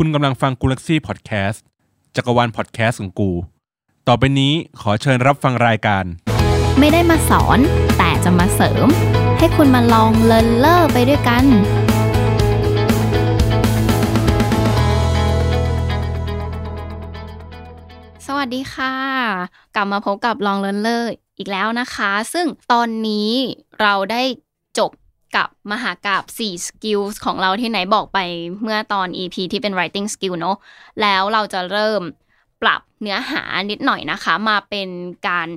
คุณกำลังฟังกูแล็กซี่พอดแคสต์จักรวาลพอดแคสต์ของกู ต่อไปนี้ขอเชิญรับฟังรายการ ไม่ได้มาสอนแต่จะมาเสริม ให้คุณมาลอง Learner ไปด้วยกัน สวัสดีค่ะ กลับมาพบกับลอง Learner อีกแล้วนะคะ ซึ่งตอนนี้เราได้ กับมหากราบ4 skills ของเราที่ไหนบอกไปเมื่อตอน EP ที่เป็น writing skill เนอะแล้วเราจะเริ่มปรับเนื้อหานิดหน่อยนะคะ มาเป็นการ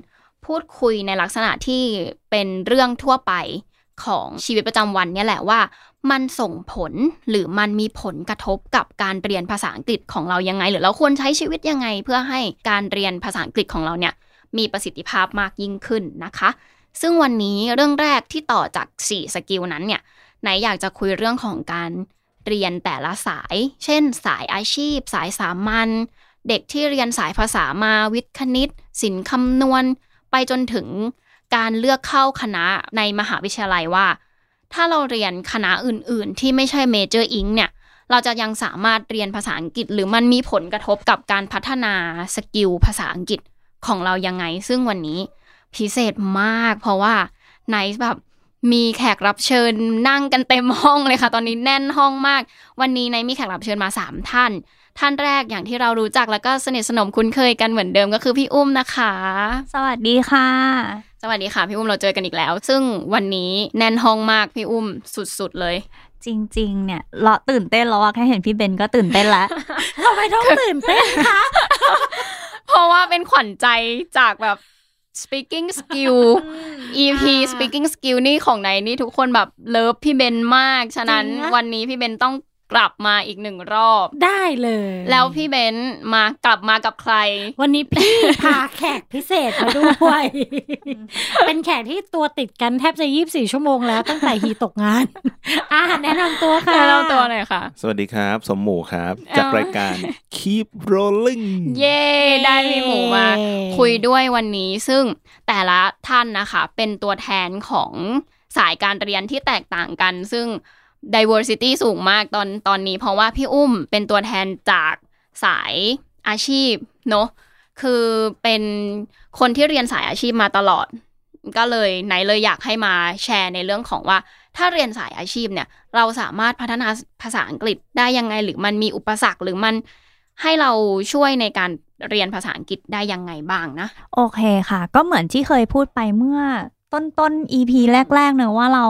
พูดคุยในลักษณะที่เป็นเรื่องทั่วไปของชีวิตประจำวันเนี่ยแหละว่า มันส่งผลหรือมันมีผลกระทบกับการเรียนภาษาอังกฤษของเรายังไง หรือเราควรใช้ชีวิตยังไง เพื่อให้การเรียนภาษาอังกฤษของเราเนี่ยมีประสิทธิภาพมากยิ่งขึ้นนะคะ ซึ่งวันนี้เรื่องแรกที่ต่อจาก 4 skill นั้นเนี่ยไนท์อยากจะคุยเรื่องของการเรียนแต่ละสาย เช่น สายอาชีพ สายสามัญเด็กที่เรียนสายภาษามาวิทย์คณิต ศิลป์คำนวณ ไปจนถึงการเลือกเข้าคณะในมหาวิทยาลัยว่า ถ้าเราเรียนคณะอื่น ๆ ที่ไม่ใช่ major Eng เนี่ยเราจะยังสามารถเรียนภาษาอังกฤษ หรือมันมีผลกระทบกับการพัฒนาskill ภาษาอังกฤษของเรายังไง ซึ่งวันนี้ พิเศษมาก เพราะว่าไนท์แบบมีแขกรับเชิญนั่งกันเต็มห้องเลยค่ะ ตอนนี้แน่นห้องมาก วันนี้ไนท์มีแขกรับเชิญมา 3 ท่าน ท่านแรกอย่างที่เรารู้จักแล้วก็สนิทสนมคุ้นเคยกันเหมือนเดิมก็คือพี่อุ้มนะคะ สวัสดีค่ะ สวัสดีค่ะพี่อุ้มเราเจอกันอีกแล้ว ซึ่งวันนี้แน่นห้องมากพี่อุ้มสุดๆเลยจริง ๆ เนี่ยเราตื่นเต้นแล้วอะแค่เห็นพี่เบนก็ตื่นเต้นแล้วทำไมต้องตื่นเต้นคะ เพราะว่าเป็นขวัญใจจากแบบ speaking skill EP speaking skill นี่ของไหนนี่ทุกคนแบบเลิฟพี่เบนมาก ฉะนั้นวันนี้พี่เบนต้อง กลับมาอีกหนึ่งรอบ ได้เลย แล้วพี่เบนมากลับมากับใคร วันนี้พี่พาแขกพิเศษมาด้วย เป็นแขกที่ตัวติดกันแทบจะยี่บสี่ชั่วโมงแล้วตั้งแต่ฮีตกงาน อ่าแนะนำตัวค่ะแนะนำตัวหน่อยค่ะ สวัสดีครับ สมหมูครับ จากรายการ Keep Rolling เย้ได้พี่หมูมา คุยด้วยวันนี้ซึ่งแต่ละท่านนะคะ เป็นตัวแทนของสายการเรียนที่แตกต่างกัน ซึ่ง diversity สูงมากตอนตอนนี้ เพราะว่าพี่อุ้มเป็นตัวแทนจากสายอาชีพเนอะคือเป็นคนที่เรียนสายอาชีพมาตลอด ก็เลยไหนเลยอยากให้มาแชร์ในเรื่องของว่า ถ้าเรียนสายอาชีพเนี่ย เราสามารถพัฒนาภาษาอังกฤษได้ยังไง หรือมันมีอุปสรรคหรือมันให้เราช่วยในการเรียนภาษาอังกฤษได้ยังไงบ้างนะ โอเคค่ะ ก็เหมือนที่เคยพูดไปเมื่อต้นต้น EP แรกๆเนอะว่าเรา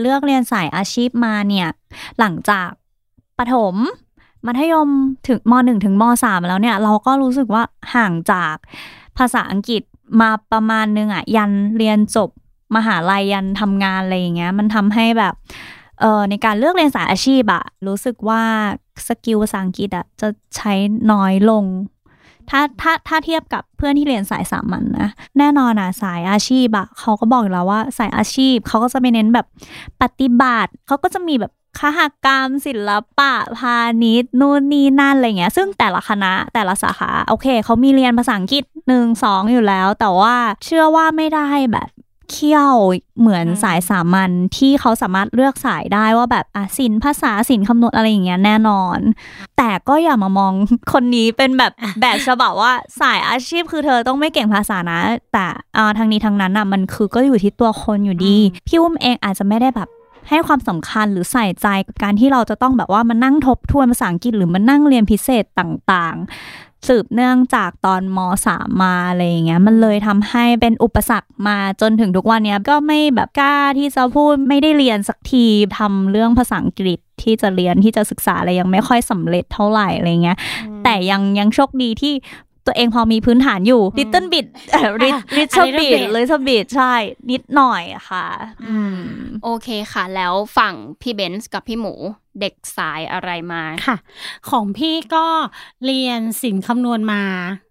เลือกเรียนสายอาชีพมาเนี่ย หลังจากประถม มัธยมถึงมหนึ่งถึงมสามแล้วเนี่ย เราก็รู้สึกว่าห่างจากภาษาอังกฤษมาประมาณนึงอะยันเรียนจบมหาลัยยันทำงานอะไรอย่างเงี้ย มันทำให้แบบเอ่อในการเลือกเรียนสายอาชีพอะรู้สึกว่าสกิลภาษาอังกฤษอะจะใช้น้อยลง ถ้าถ้าถ้าเทียบกับเพื่อนที่เรียนสายสามัญนะแน่นอนอะสายอาชีพอะเขาก็บอกอยู่แล้วว่าสายอาชีพเขาก็จะไปเน้นแบบปฏิบัติเขาก็จะมีแบบคหกรรม ศิลปะพาณิชย์นู่นนี่นั่นอะไรเงี้ย ซึ่งแต่ละคณะแต่ละสาขา โอเคเขามีเรียนภาษาอังกฤษหนึ่งสองอยู่แล้ว แต่ว่าเชื่อว่าไม่ได้แบบ เคี่ยวเหมือนสายสามัญที่เขาสามารถเลือกสายได้ว่าแบบอะศิลป์ภาษาศิลป์คำนวณอะไรอย่างเงี้ยแน่นอน แต่ก็อย่ามามองคนนี้เป็นแบบแบบฉบับว่าสายอาชีพคือเธอต้องไม่เก่งภาษานะ แต่อ่าทางนี้ทางนั้นอะมันคือก็อยู่ที่ตัวคนอยู่ดี พี่อุ้มเองอาจจะไม่ได้แบบให้ความสำคัญหรือใส่ใจกับการที่เราจะต้องแบบว่ามานั่งทบทวนภาษาอังกฤษหรือมานั่งเรียนพิเศษต่างๆ สืบเนื่องจากตอนมสามมาอะไรอย่างเงี้ยมันเลยทำให้เป็นอุปสรรคมาจนถึงทุกวันเนี้ยก็ไม่แบบกล้าที่จะพูดไม่ได้เรียนสักทีทำเรื่องภาษาอังกฤษที่จะเรียนที่จะศึกษาอะไรยังไม่ค่อยสำเร็จเท่าไหร่อะไรเงี้ยแต่ยังยังโชคดีที่ ตัวเองพอมีพื้นฐานอยู่ little bit ริดริชบิดเลยสบิดใช่ นิดหน่อยค่ะอืมโอเคค่ะ แล้วฝั่งพี่เบนซ์กับพี่หมูเด็กสายอะไรมาค่ะ ของพี่ก็เรียนศิลป์คำนวณมา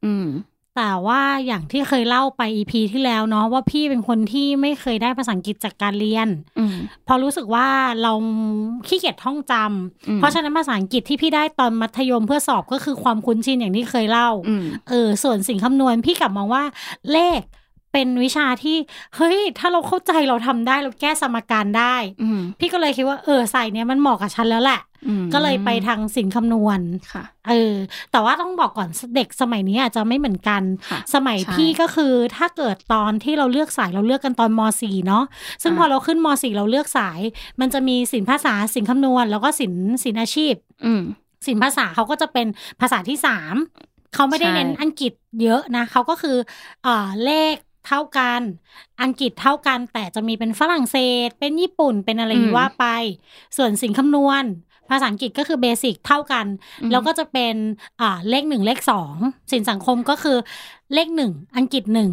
อืม แต่ว่าอย่างที่เคยเล่าไป EP ที่แล้วเนาะว่าพี่เป็นคนที่ไม่เคยได้ภาษาอังกฤษจากการเรียนอืมเพอรู้สึกว่าเราขี้เกียจท่องจำอืมเพราะฉะนั้นภาษาอังกฤษที่พี่ได้ตอนมัธยมเพื่อสอบก็คือความคุ้นชินอย่างที่เคยเล่าอืมเออส่วนสิ่งคำนวณพี่กลับมองว่าเลข เป็นวิชาที่เฮ้ย ถ้าเราเข้าใจเราทำได้เราแก้สมการได้อืมพี่ก็เลยคิดว่าเออใส่เนี้ยมันเหมาะกับฉันแล้วแหละอืมก็เลยไปทางสินคำนวณค่ะเออแต่ว่าต้องบอกก่อนเด็กสมัยนี้อาจจะไม่เหมือนกันค่ะสมัยใช่พี่ก็คือถ้าเกิดตอนที่เราเลือกสายเราเลือกกันตอนม .4 เนาะซึ่งอ่าพอเราขึ้นม .4 เราเลือกสาย มันจะมีสินภาษาสินคำนวณ แล้วก็สินสินอาชีพอืมสินภาษาเขาก็จะเป็นภาษาที่สามเขาไม่ได้ใช่เน้นอังกฤษเยอะนะเขาก็คืออ่าเลข เท่ากัน อังกฤษเท่ากัน แต่จะมีเป็นฝรั่งเศส เป็นญี่ปุ่น เป็นอะไรอย่างนี้ว่าไป ส่วนสินคำนวณ ภาษาอังกฤษก็คือเบสิกเท่ากันอืมแล้วก็จะเป็นอ่าเลขหนึ่งเลขสอง สินสังคมก็คือเลขหนึ่ง อังกฤษหนึ่ง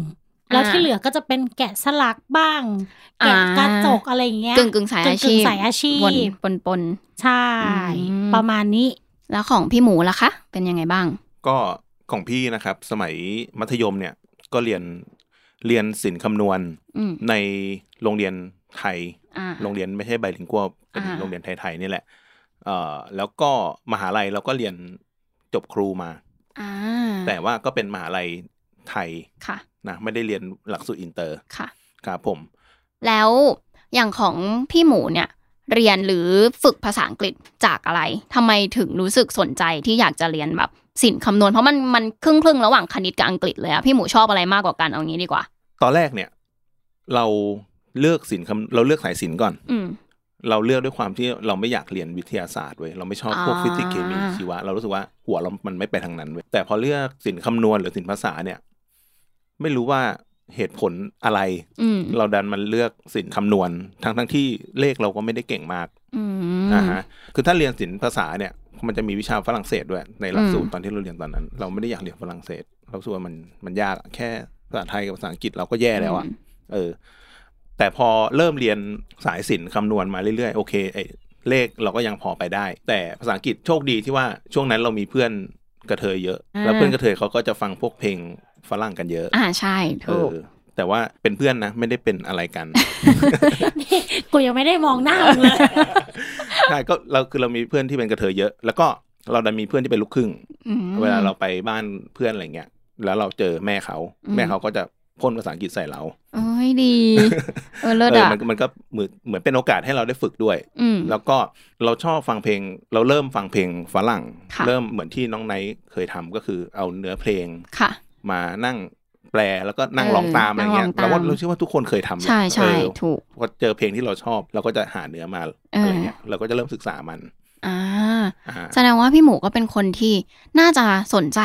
แล้วที่เหลือก็จะเป็นแกะสลักบ้าง แกะกระจกอะไรอย่างเงี้ยกึ่งกึ่งสายอาชีกึ่พงๆสายอาชีวนพปนปนใช่อืมประมาณนี้ๆแล้วของพี่หมูล่ะคะ เป็นยังไงบ้าง ก็ของพี่นะครับ สมัยมัธยมเนี่ย ก็เรียน เรียนศิลป์คำนวณอืมในโรงเรียนไทยอ่าโรงเรียนไม่ใช่ไบลิงกัวเป็นอ่าโรงเรียนไทยๆนี่แหละเอ่อแล้วก็มหาลัยเราก็เรียนจบครูมาอ่าแต่ว่าก็เป็นมหาลัยไทยค่ะนะไม่ได้เรียนหลักสูตรอินเตอร์ค่ะครับผม แล้วอย่างของพี่หมูเนี่ย เรียนหรือฝึกภาษาอังกฤษจากอะไรทำไมถึงรู้สึกสนใจที่อยากจะเรียนแบบ ศิลป์คำนวณเพราะมันมันครึ่งครึ่งๆระหว่างคณิตกับอังกฤษเลยอะพี่หมูชอบอะไรมากกว่ากันเอางี้ดีกว่า ตอนแรกเนี่ย เราเลือกศิลป์คำเราเลือกสายศิลป์ก่อน อืมเราเลือกด้วยความที่เราไม่อยากเรียนวิทยาศาสตร์เว้ยเราไม่ชอบพวกอ่าฟิสิกส์เคมีชีวะ เรารู้สึกว่าหัวเรา มันไม่ไปทางนั้นเว้ยแต่พอเลือกศิลป์คำนวณหรือศิลป์ภาษาเนี่ย ไม่รู้ว่าเหตุผลอะไรอืมเราดันมันเลือกศิลป์คำนวณทั้งทั้งที่เลขเราก็ไม่ได้เก่งมากอืมนะฮะคือถ้าเรียนศิลป์ภาษาเนี่ย มันจะมีวิชาฝรั่งเศสด้วยในหลักสูตอืรมตอนที่เราเรียนตอนนั้น เราไม่ได้อยากเรียนฝรั่งเศส เราสึกว่ามันมันยากอะแค่ภาษาไทยกับภาษาอังกฤษเราก็แย่แล้วอะเออ แต่พอเริ่มเรียนสายศิลป์คำนวณมาเรื่อยๆ โอเคไอ้เลขเราก็ยังพอไปได้ แต่ภาษาอังกฤษโชคดีที่ว่าช่วงนั้นเรามีเพื่อนกระเทยเยอะอ่าแล้วเพื่อนกระเทยเขาก็จะฟังพวกเพลงฝรั่งกันเยอะ อ่าใช่เอถูกอ แต่ว่าเป็นเพื่อนนะ ไม่ได้เป็นอะไรกันนี่กูยังไม่ได้มองหน้ามึงเลยใช่ก็เราคือเรามีเพื่อนที่เป็นกระเทยเยอะ แล้วก็เราดันมีเพื่อนที่เป็นลูกครึ่งอืมเวลาเราไปบ้านเพื่อนอะไรเงี้ย แล้วเราเจอแม่เขาอืมแม่เขาก็จะพ่นภาษาอังกฤษใส่เราเอ้ยดี เออเลิศเอออะมันมันก็เหมือนเหมือนเป็นโอกาสให้เราได้ฝึกด้วยอืมแล้วก็เราชอบฟังเพลง เราเริ่มฟังเพลงฝรั่งค่ะเริ่มเหมือนที่น้องไนท์เคยทำก็คือเอาเนื้อเพลงค่ะ มานั่ง แปลแล้วก็นั่งเออร้องตามอะไรเงี้ยนั่งร้องตามเราว่าเราเชื่อว่าทุกคนเคยทำแหละใช่ใช่เออถูกพอเจอเพลงที่เราชอบ เราก็จะหาเนื้อมาเออออะไรเงี้ยเราก็จะเริ่มศึกษามันอ่าอ่าแสดงว่าพี่หมูก็เป็นคนที่น่าจะสนใจ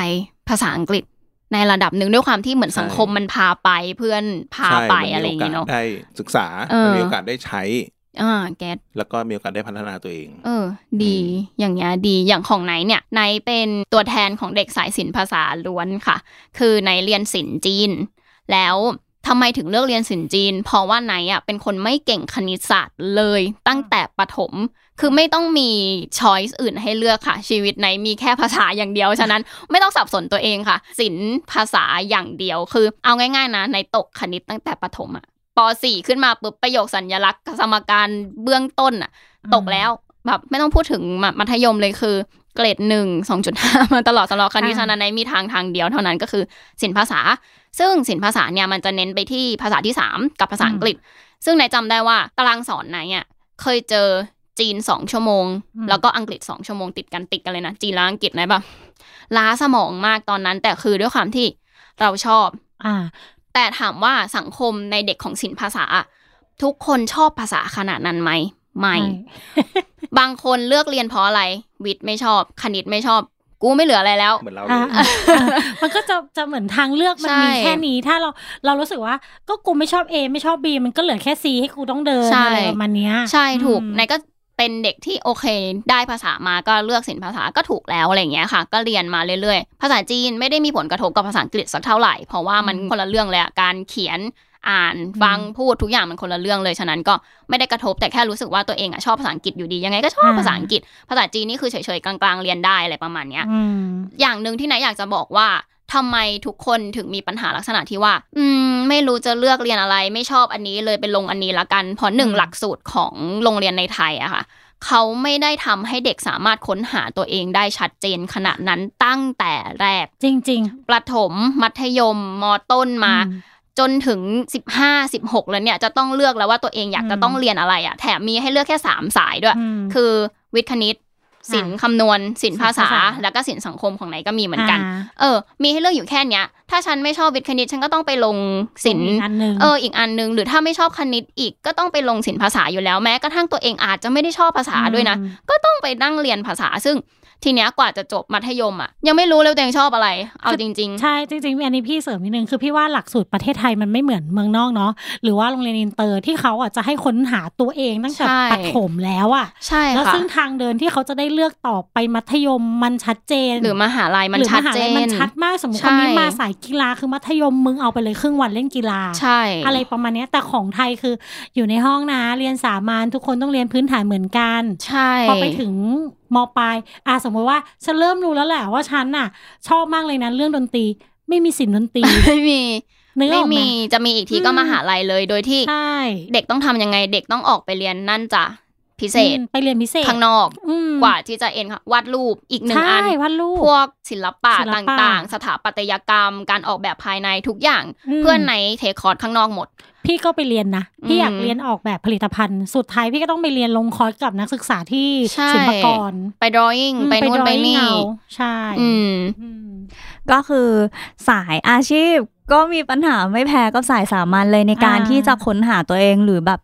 ภาษาอังกฤษในระดับหนึ่งด้วยความที่เหมือนสังคมมันพาไปเพื่อนพาใช่ไปมันมีอะไรอย่างโอกางี้สเนาะได้ศึกษาเออมันมีโอกาสได้ใช้ อ่า GAT แล้วก็มีโอกาสได้พัฒนาตัวเอง เออ ดีอย่างเงี้ยดีอย่างของไนท์เนี่ยไนท์เป็นตัวแทนของเด็กสายศิลป์ภาษาล้วนค่ะ คือไนท์เรียนศิลป์จีน แล้วทำไมถึงเลือกเรียนศิลป์จีน เพราะว่าไนท์อะเป็นคนไม่เก่งคณิตศาสตร์เลยตั้งแต่ประถม คือไม่ต้องมี choice อื่นให้เลือกค่ะ ชีวิตไนท์มีแค่ภาษาอย่างเดียว ฉะนั้นไม่ต้องสับสนตัวเองค่ะศิลป์ภาษาอย่างเดียวคือ เอาง่ายๆนะไนท์ตกคณิตตั้งแต่ประถมอะ ป .4 ขึ้นมาปุ๊บประโยคสัญลักษณ์สมการเบื้องต้นอะตกแล้วแบบไม่ต้องพูดถึงมมัธยมเลยคือ เกรดหนึ่งสองจุดห้ามาตลอดสำหรับคณิตอ่าฉะนั้นในมีทางทางเดียวเท่านั้นก็คือศิลป์ภาษา ซึ่งศิลป์ภาษาเนี่ยมันจะเน้นไปที่ภาษาที่สามกับภาษาอังกฤษ ซึ่งในายจำได้ว่าตารางสอนไหนอะเคยเจอจีนสองชั่วโมง แล้วก็อังกฤษสองชั่วโมงติดกันติดกันเลยนะจีนและอังกฤษนะแบบล้าสมองมากตอนนั้น แต่คือด้วยความที่เราชอบ อ่า แต่ถามว่าสังคมในเด็กของศิลป์ภาษาอะทุกคนชอบภาษาขนาดนั้นไหมไม่ บางคนเลือกเรียนเพราะอะไร วิทย์ไม่ชอบ คณิตไม่ชอบ กูไม่เหลืออะไรแล้วเหมือนเราอ่าเลยอ่าอ่ามันก็จะจะเหมือนทางเลือกมันใช่มีแค่นี้ ถ้าเราเรารู้สึกว่า ก็กูไม่ชอบ A ไม่ชอบ B มันก็เหลือแค่ C ให้กูต้องเดินใช่อะไรประมาณเนี้ยใช่ถูกอืมนายก็ เป็นเด็กที่โอเค ได้ภาษามาก็เลือกศิลป์ภาษาก็ถูกแล้วอะไรอย่างเงี้ยค่ะ ก็เรียนมาเรื่อยๆ ภาษาจีนไม่ได้มีผลกระทบกับภาษาอังกฤษสักเท่าไหร่ เพราะว่ามันคนละเรื่องเลยอะการเขียนอ่านฟังพูดทุกอย่างมันคนละเรื่องเลยฉะนั้นก็ไม่ได้กระทบแต่แค่รู้สึกว่าตัวเองอะชอบภาษาอังกฤษอยู่ดียังไงก็ชอบภาษาอังกฤษภาษาจีนนี่คือเฉยๆกลางๆเรียนได้อะไรประมาณเนี้ยอืมอย่างหนึ่งที่นายอยากจะบอกว่า ทำไมทุกคนถึงมีปัญหาลักษณะที่ว่า อืม ไม่รู้จะเลือกเรียนอะไร ไม่ชอบอันนี้เลยไปลงอันนี้ละกันเพราะหนึ่งอืมหลักสูตรของโรงเรียนในไทยอะค่ะเขาไม่ได้ทำให้เด็กสามารถค้นหาตัวเองได้ชัดเจนขนาดนั้นตั้งแต่แรก จริงประถม มัธยม มต้นๆมาอืจนถึงสิบห้าสิบหกแล้วเนี่ยจะต้องเลือกแล้วว่าตัวเองอยากจะต้องเรียนอะไรอะแถมมีให้เลือกแค่สามสายด้วยอืมคือวิทย์คณิต ศิลป์อ่าคำนวณศิลป์ภาษาศิลป์ภาษา แล้วก็ศิลป์สังคมของไหนก็มีเหมือนกันอ่าเออ มีให้เลือกอยู่แค่เนี้ย ถ้าฉันไม่ชอบวิทย์คณิตฉันก็ต้องไปลงศิลป์อีกอันหนึ่งเอออีกอันนึง หรือถ้าไม่ชอบคณิตอีกก็ต้องไปลงศิลป์ภาษาอยู่แล้วแม้กระทั่งตัวเองอาจจะไม่ได้ชอบภาษาด้วยนะอืมก็ต้องไปนั่งเรียนภาษาซึ่ง ทีเนี้ยกว่าจะจบมัธยมอะยังไม่รู้เลยว่าตัวเองชอบอะไร เอาจริงใช่จริงๆอันนี้พี่เสริมนิดนึงคือพี่ว่าหลักสูตรประเทศไทยมันไม่เหมือนเมืองนอกเนาะหรือว่าโรงเรียนอินเตอร์ที่เขาอะจะให้ค้นหาตัวเองตั้งแต่ใช่ประถมแล้วอะๆใช่แล้วค่ะซึ่งทางเดินที่เขาจะได้เลือกต่อไปมัธยมมันชัดเจน หรือมหาลัยมันหรือชัดหาเจลัยนมันชัดมากสมมติใช่คนนี้มาสายกีฬาคือมัธยมมึงเอาไปเลยครึ่งวันเล่นกีฬาใช่อะไรประมาณเนี้ยแต่ของไทยคืออยู่ในห้องนะเรียนสามัญทุกคนต้องเรียนพื้นฐานเหมือนกัน ใช่ พอไปถึงมปลายอะสมมติว่าฉันเริ่มรู้แล้วแหละว่าฉันน่ะ ชอบมากเลยนะเรื่องดนตรี ไม่มีศิลป์ดนตรีไม่มีนึกอไม่อกไหมมีจะมีอีกทีก็อืมมหาลัยเลยโดยที่ใช่เด็กต้องทำยังไงเด็กต้องออกไปเรียนนั่นจ้ะพิเศษอืมไปเรียนพิเศษข้างนอกอืมกว่าที่จะเอ็นค่ะวาดรูปอีกหนึ่งใช่อันวาดรูปพวกศิลปะศิลตปะ่างๆ สถาปัตยกรรม การออกแบบภายในทุกอย่างอืมเพื่อนในเทคคอร์สข้างนอกหมด พี่ก็ไปเรียนนะพี่อืมอยากเรียนออกแบบผลิตภัณฑ์ สุดท้ายพี่ก็ต้องไปเรียนลงคอร์สกับนักศึกษาที่ใช่ศิลปากรไป drawing อืมไปนู่นไป drawing นี่เอาใช่อืมอืมก็คือสายอาชีพก็มีปัญหาไม่แพ้กับสายสามัญเลยในการอ่าที่จะค้นหาตัวเองหรือแบบ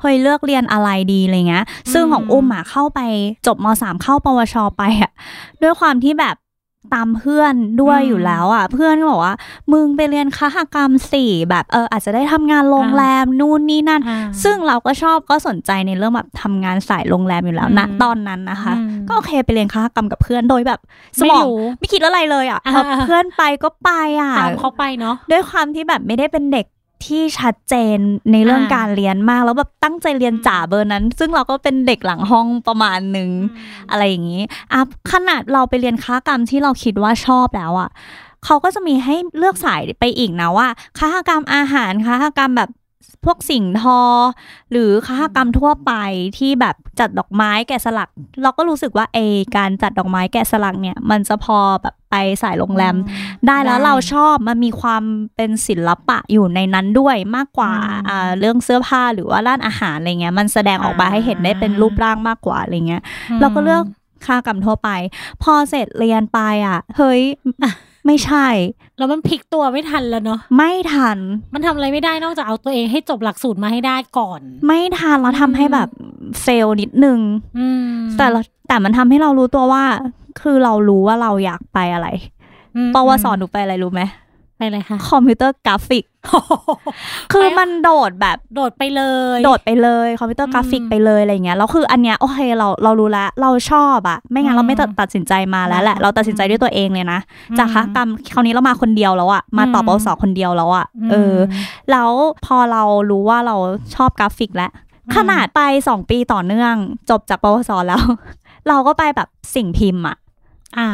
เฮ้ยเลือกเรียนอะไรดีอะไรเงี้ย ซึ่งของอุ้มอะเข้าไปจบมสามเข้าปวชไปอะด้วยความที่แบบ ตามเพื่อนด้วยอืมอยู่แล้วอะ เพื่อนก็บอกว่า มึงไปเรียนคหกรรมสี่แบบเอออาจจะได้ทำงานโรงแรมนู่นนี่นั่นอ่าซึ่งเราก็ชอบก็สนใจในเรื่องแบบทำงานสายโรงแรมอยู่แล้วนะอืมตอนนั้นนะคะอืมก็โอเคไปเรียนคหกรรมกับเพื่อนโดยแบบสไม่มองรู้ไม่คิดอะไรเลยอะอ่าเอาเพื่อนไปก็ไปอะตามเขาไปเนาะด้วยความที่แบบไม่ได้เป็นเด็ก ที่ชัดเจนในเรื่องอ่าการเรียนมาก แล้วแบบตั้งใจเรียนจ๋าเบอร์นั้น ซึ่งเราก็เป็นเด็กหลังห้องประมาณหนึ่งอะไรอย่างนี้อะขนาดเราไปเรียนค้ากรรมที่เราคิดว่าชอบแล้วอะเขาก็จะมีให้เลือกสายไปอีกนะว่าค้ากรรมอาหารค้ากรรมแบบ พวกสิ่งทอ หรือค้ากรรมทั่วไปที่แบบจัดดอกไม้แกะสลัก เราก็รู้สึกว่าเอการจัดดอกไม้แกะสลักเนี่ย มันจะพอแบบไปสายโรงแรม ได้แล้วได้เราชอบมันมีความเป็นศิลปะอยู่ในนั้นด้วยมากกว่าอืมอ่าเรื่องเสื้อผ้าหรือว่าร้านอาหารอะไรเงี้ยมันแสดงออกมาอ่าให้เห็นได้เป็นรูปร่างมากกว่าอะไรเงี้ยอืมเราก็เลือกคหกรรมทั่วไป พอเสร็จเรียนไปอะเฮ้ย ไม่ใช่ แล้วมันพลิกตัวไม่ทันแล้วเนาะไม่ทัน มันทำอะไรไม่ได้นอกจากเอาตัวเองให้จบหลักสูตรมาให้ได้ก่อน ไม่ทันแล้วทำให้แบบ fail นิดนึงอืมแต่ละแต่มันทำให้เรารู้ตัวว่า คือเรารู้ว่าเราอยากไปอะไรอืมปวสหนูไปอะไรรู้ไหม ไปเลยค่ะคอมพิวเตอร์กราฟิก คือมันโดดแบบโดดไปเลย โดดไปเลยคอมพิวเตอร์กราฟิกอืมไปเลยอะไรเงี้ยแล้วคืออันเนี้ยโอเคเราเรารู้แล้วเราชอบอะไม่งั้นอืมเราไม่ตัดตัดสินใจมาแล้วแหละอืมเราตัดสินใจด้วยตัวเองเลยนะ จากคหกรรมคราวนี้เรามาคนเดียวแล้วอะมาต่ออืมปวสคนเดียวแล้วอะมเออ แล้วพอเรารู้ว่าเราชอบกราฟิกแล้วอืมขนาดไปสองปีต่อเนื่อง จบจากปวสแล้ว เราก็ไปแบบสิ่งพิมพ์อะ อ่า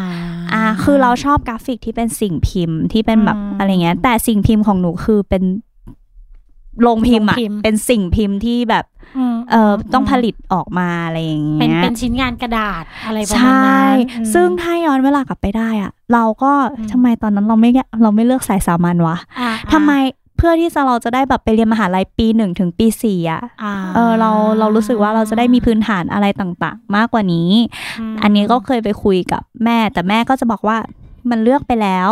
อ่าคือเราชอบกราฟิกที่เป็นสิ่งพิมพ์ที่เป็นแบบอืมอะไรเงี้ย แต่สิ่งพิมพ์ของหนูคือเป็นโรงพิมพ์อะโรงพิมพ์เป็นสิ่งพิมพ์ที่แบบมเอ่อต้องผลิตออกมาอะไรอย่างเงี้ยเป็นเป็นชิ้นงานกระดาษอะไรประใชมาณ่นั้นอืมซึ่งถ้าย้อนเวลากลับไปได้อะเราก็อืมทำไมตอนนั้นเราไม่เราไม่เลือกสายสามัญวะอ่าทำไม เพื่อที่จะเราจะได้แบบไปเรียนมหาลัยปีหนึ่งถึงปีสี่อะอ่าเออเราเรารู้สึกว่าเราจะได้มีพื้นฐานอะไรต่างๆ มากกว่านี้มอันนี้ก็เคยไปคุยกับแม่ แต่แม่ก็จะบอกว่ามันเลือกไปแล้ว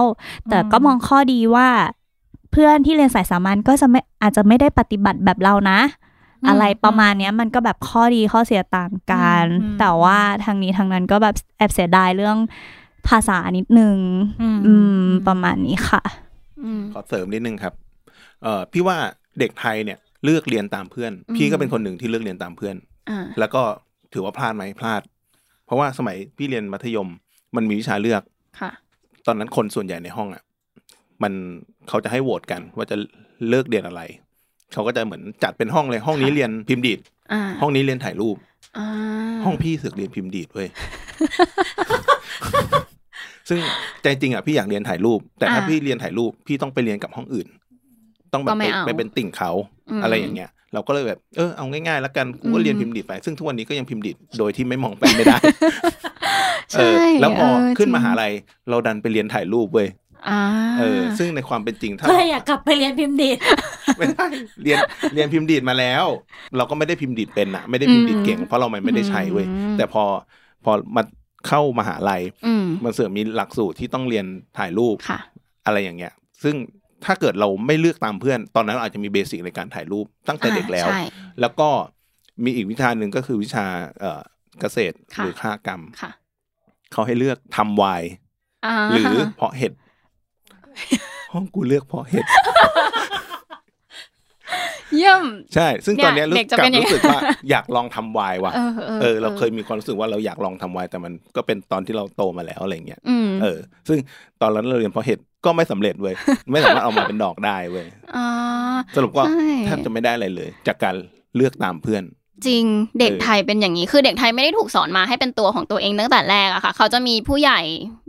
แต่ก็มองข้อดีว่า เพื่อนที่เรียนสายสามัญก็จะไม่อาจจะไม่ได้ปฏิบัติแบบเรานะอืมอะไรประมาณเนี้ยมันก็แบบข้อดีข้อเสียต่างกันอืมแต่ว่าทางนี้ทางนั้นก็แบบแอบเสียดายเรื่องภาษานิดนึง อืมอืมประมาณนี้ค่ะอืมขอเสริมนิดนึงครับ เอ่อพี่ว่าเด็กไทยเนี่ยเลือกเรียนตามเพื่อนอืมพี่ก็เป็นคนหนึ่งที่เลือกเรียนตามเพื่อนอ่าแล้วก็ถือว่าพลาดไหมพลาด เพราะว่าสมัยพี่เรียนมัธยมมันมีวิชาเลือกค่ะ ตอนนั้นคนส่วนใหญ่ในห้องอะ มันเขาจะให้โหวตกันว่าจะเลิกเรียนอะไร เขาก็จะเหมือนจัดเป็นห้องเลยห้องนี้ค่ะเรียนพิมพ์ดีดอ่าห้องนี้เรียนถ่ายรูปอ่าห้องพี่เสือกเรียนพิมพ์ดีดเว้ยซึ่งใจจริงอะพี่อยากเรียนถ่ายรูป แต่ถ้าพี่เรียนถ่ายรูปพี่ต้องไปเรียนกับห้องอื่น ต้องแบบไปไปเป็นติ่งเขามอะไรอย่างเงี้ยเราก็เลยแบบเออเอาง่ายๆแล้วกันกูก็อืมเรียนพิมพ์ดีดไปซึ่งทุกวันนี้ก็ยังพิมพ์ดีดโดยที่ไม่มองแปลนไม่ได้ใช่เออแล้วพอเออขึ้นจริงมหาลัยเราดันไปเรียนถ่ายรูปเว้ยอ่าเออ ซึ่งในความเป็นจริงถ้าก็เลยอยากกลับไปเรียนพิมพ์ดีดไม่ได้เรียนเรียนพิมพ์ดีดมาแล้ว เราก็ไม่ได้พิมพ์ดีดเป็นอะไม่ได้พิมพ์ดีดเก่ง เพราะเราไม่ได้ใช้เว้ยอืมแต่พอพอมาเข้ามหาลัยอืมมันเสริมมีหลักสูตรที่ต้องเรียนถ่ายรูปค่ะอะไรอย่างเงี้ย ซึ่ง ถ้าเกิดเราไม่เลือกตามเพื่อน ตอนนั้นเราอาจจะมีเบสิกในการถ่ายรูปตั้งแต่เด็กแล้วใช่แล้วก็มีอีกวิชาหนึ่งก็คือวิชาเอ่อเกษตรค่ะหรือค้ากรรมค่ะเขาให้เลือกทำไวน์าหรือเพาะเห็ดห้องกูเลือกเพาะเห็ด เยี่ยม ใช่ ซึ่งตอนเนี้ยเนี่ยรู้เด็กจะกลัเป็นบอย่างรู้สึกว่าอยากลองทำไวน์ว่ะเออเออเออ เราเคยมีความรู้สึกว่าเราอยากลองทำไวน์แต่มันก็เป็นตอนที่เราโตมาแล้วอะไรเงี้ยอืมเออ ซึ่งตอนนั้นเราเรียนเพาะเห็ดก็ไม่สำเร็จเว้ยไม่สามารถเอามาเป็นดอกได้เว้ยอ่าสรุปก็ใช่แทบจะไม่ได้อะไรเลย จากการเลือกตามเพื่อนจริงเด็กเออไทยเป็นอย่างนี้คือเด็กไทยไม่ได้ถูกสอนมาให้เป็นตัวของตัวเองตั้งแต่แรกอะค่ะ เขาจะมีผู้ใหญ่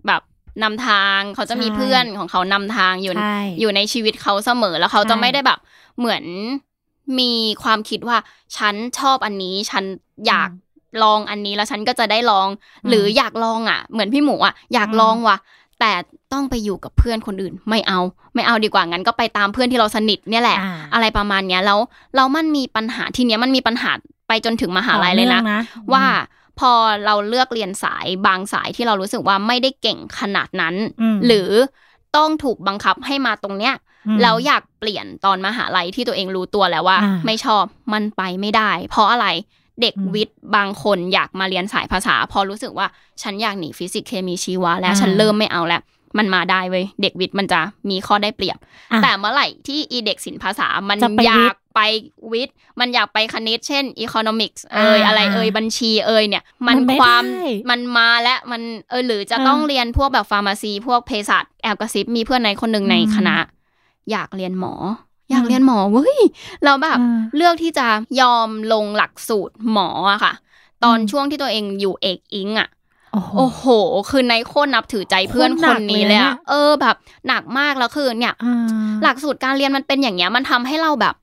แบบนำทางเขาจะมีใช่เพื่อนของเขานำทางอยู่ใช่อยู่ในชีวิตเขาเสมอแล้วเขาจะใช่ไม่ได้แบบเหมือน มีความคิดว่าฉันชอบอันนี้ ฉันอยากลองอันนี้แล้วฉันก็จะได้ลอง หรืออยากลองอะ เหมือนพี่หมูอะอยากลองว่ะ แต่ต้องไปอยู่กับเพื่อนคนอื่น ไม่เอา ไม่เอาดีกว่างั้นก็ไปตามเพื่อนที่เราสนิทเนี่ยแหละอ่าอะไรประมาณเนี้ยแล้วแล้วมันมีปัญหาทีเนี้ยมันมีปัญหาไปจนถึงมหาลัยเลยนะต่อนื่องว่าพอเราเลือกเรียนสายบางสายที่เรารู้สึกว่าไม่ได้เก่งขนาดนั้นมหรือต้องถูกบังคับให้มาตรงเนี้ยม แล้วอยากเปลี่ยนตอนมหาลัยที่ตัวเองรู้ตัวแล้วว่าอ่าไม่ชอบมันไปไม่ได้ เพราะอะไรเด็กอืมวิทย์บางคนอยากมาเรียนสายภาษา พอรู้สึกว่าฉันอยากหนีฟิสิกส์เคมีชีวะแล้วอ่าฉันเริ่มไม่เอาแล้วมันมาได้เว้ยเด็กวิทย์มันจะมีข้อได้เปรียบอะแต่เมื่อไหร่ที่อีเด็กศิลปภาษามันจะไปอยากไปวิทย์ไปวิทย์มันอยากไปคณิต เช่น economics เอยอ่าอะไรเอยบัญชีเอยเนี่ย มันมันไม่ความได้มันมาและมันเออหรือจะอ่าต้องเรียนพวกแบบ pharmacy พวกเภสัชแอบกระซิบมีเพื่อนในคนหนึ่งในอืมคณะ อยากเรียนหมอ อยากเรียนหมอเว้ยแล้วแบบอ่าเลือกที่จะยอมลงหลักสูตรหมออะค่ะ ตอนอืมช่วงที่ตัวเองอยู่เอกอิงอะโอ้โหโอ้โหคือในโคตรนับถือใจเพื่อนโคตรหคนันกนี้เลยเลยนะอะเออแบบหนักมากแล้วคือเนี่ยอ่าหลักสูตรการเรียนมันเป็นอย่างเงี้ย มันทำให้เราแบบ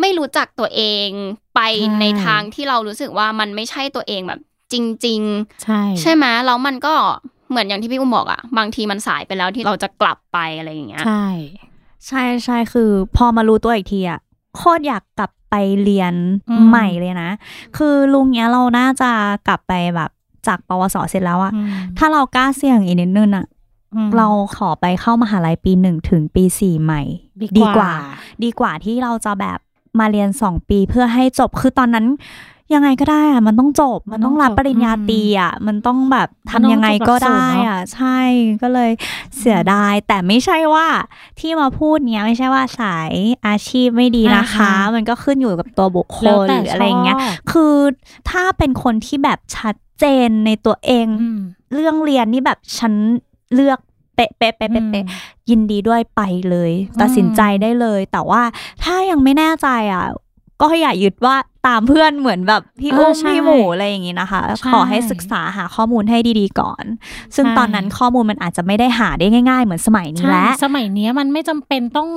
ไม่รู้จักตัวเองไปใช่ในทางที่เรารู้สึกว่ามันไม่ใช่ตัวเองแบบ จริงใช่ๆใช่ไหมแล้วมันก็เหมือนอย่างที่พี่อุ้มบอกอะบางทีมันสายไปแล้วที่เราจะกลับไปอะไรอย่างเงี้ย ใช่ ใช่ใช่คือ พอมารู้ตัวอีกทีอะโคตรอยากกลับไปเรียนอืมใหม่เลยนะ คือลุงเนี้ยเราน่าจะกลับไปแบบจากปวสเสร็จแล้วอะอืมถ้าเรากล้าเสี่ยงอีกนิดนึงอะอืมเราขอไปเข้ามหาลัยปีหนึ่งถึงปีสี่ใหม่ ดีกว่า ดีกว่าที่เราจะแบบมาเรียนสองปีเพื่อให้จบคือตอนนั้น ยังไงก็ได้อะมันต้องจบ มันต้องรับปริญญาตรีอะมันต้องแบบทำยังไงก็ได้อะใช่ก็เลยเสียดาย แต่ไม่ใช่ว่าที่มาพูดเนี้ยไม่ใช่ว่าสายอาชีพไม่ดีนะคะอ่าฮะมันก็ขึ้นอยู่กับตัวบุคคแล้วลแต่หรืออะไรอย่างเงี้ยชอบคือถ้าเป็นคนที่แบบชัดเจนในตัวเองอืมเรื่องเรียนนี่แบบฉันเลือกเป๊ะเป๊ะเป๊ะเป๊ะเป๊ะยินดีด้วยไปเลย ตัดสินใจได้เลย แต่ว่าถ้ายังไม่แน่ใจอะ ก็อย่ายึดว่าตามเพื่อนเหมือนแบบพี่เอออุ้มใช่พี่หมูอะไรอย่างงี้นะคะใช่ขอให้ศึกษาหาข้อมูลให้ดีๆก่อน ซึ่งใช่ตอนนั้นข้อมูลมันอาจจะไม่ได้หาได้ง่ายๆ เหมือนสมัยนี้ใช่แล้วสมัยเนี้ยมันไม่จำเป็นต้อง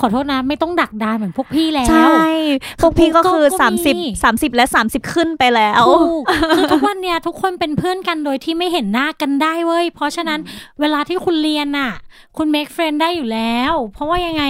ขอโทษนะไม่ต้องดักดานเหมือนพวกพี่แล้วใช่พวกพี่ก็คือก็มี30 30 และ 30 ขึ้นไปแล้วถูกคือทุกวันเนี้ยทุกคนเป็นเพื่อนกันโดยที่ไม่เห็นหน้ากันได้เว้ยเพราะฉะนั้นเวลาที่คุณเรียนน่ะ คุณ make friend ได้อยู่แล้ว เพราะว่ายังไง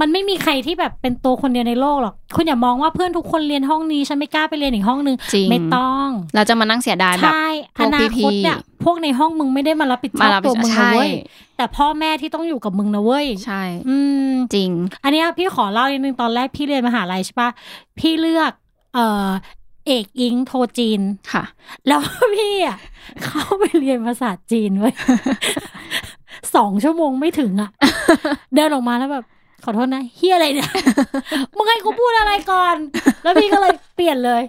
มันไม่มีใครที่แบบเป็นตัวคนเดียวในโลกหรอก คุณอย่ามองว่าเพื่อนทุกคนเรียนห้องนี้ ฉันไม่กล้าไปเรียนอีกห้องนึงจริงไม่ต้อง เราจะมานั่งเสียดายแบบใช่พวอกนาคตพี่ๆเนี่ยพวกในห้องมึงไม่ได้มารับผิดชมาอบรับตัวมึงใช่นะเว้ยแต่พ่อแม่ที่ต้องอยู่กับมึงนะเว้ย ใช่ อืมจริง อันเนี้ยพี่ขอเล่านิดนึงตอนแรกพี่เรียนมหาลัยใช่ปะพี่เลือก เอ่อเอกอิงโทจีนค่ะ แล้วพี่อะเข้าไปเรียนภาษาจีนไว้ยสองชั่วโมงไม่ถึงอะ เดินออกมาแล้วแบบ ขอโทษนะเฮียอะไรเนี่ย มึงให้กูพูดอะไรก่อน แล้วพี่ก็เลยเปลี่ยนเลย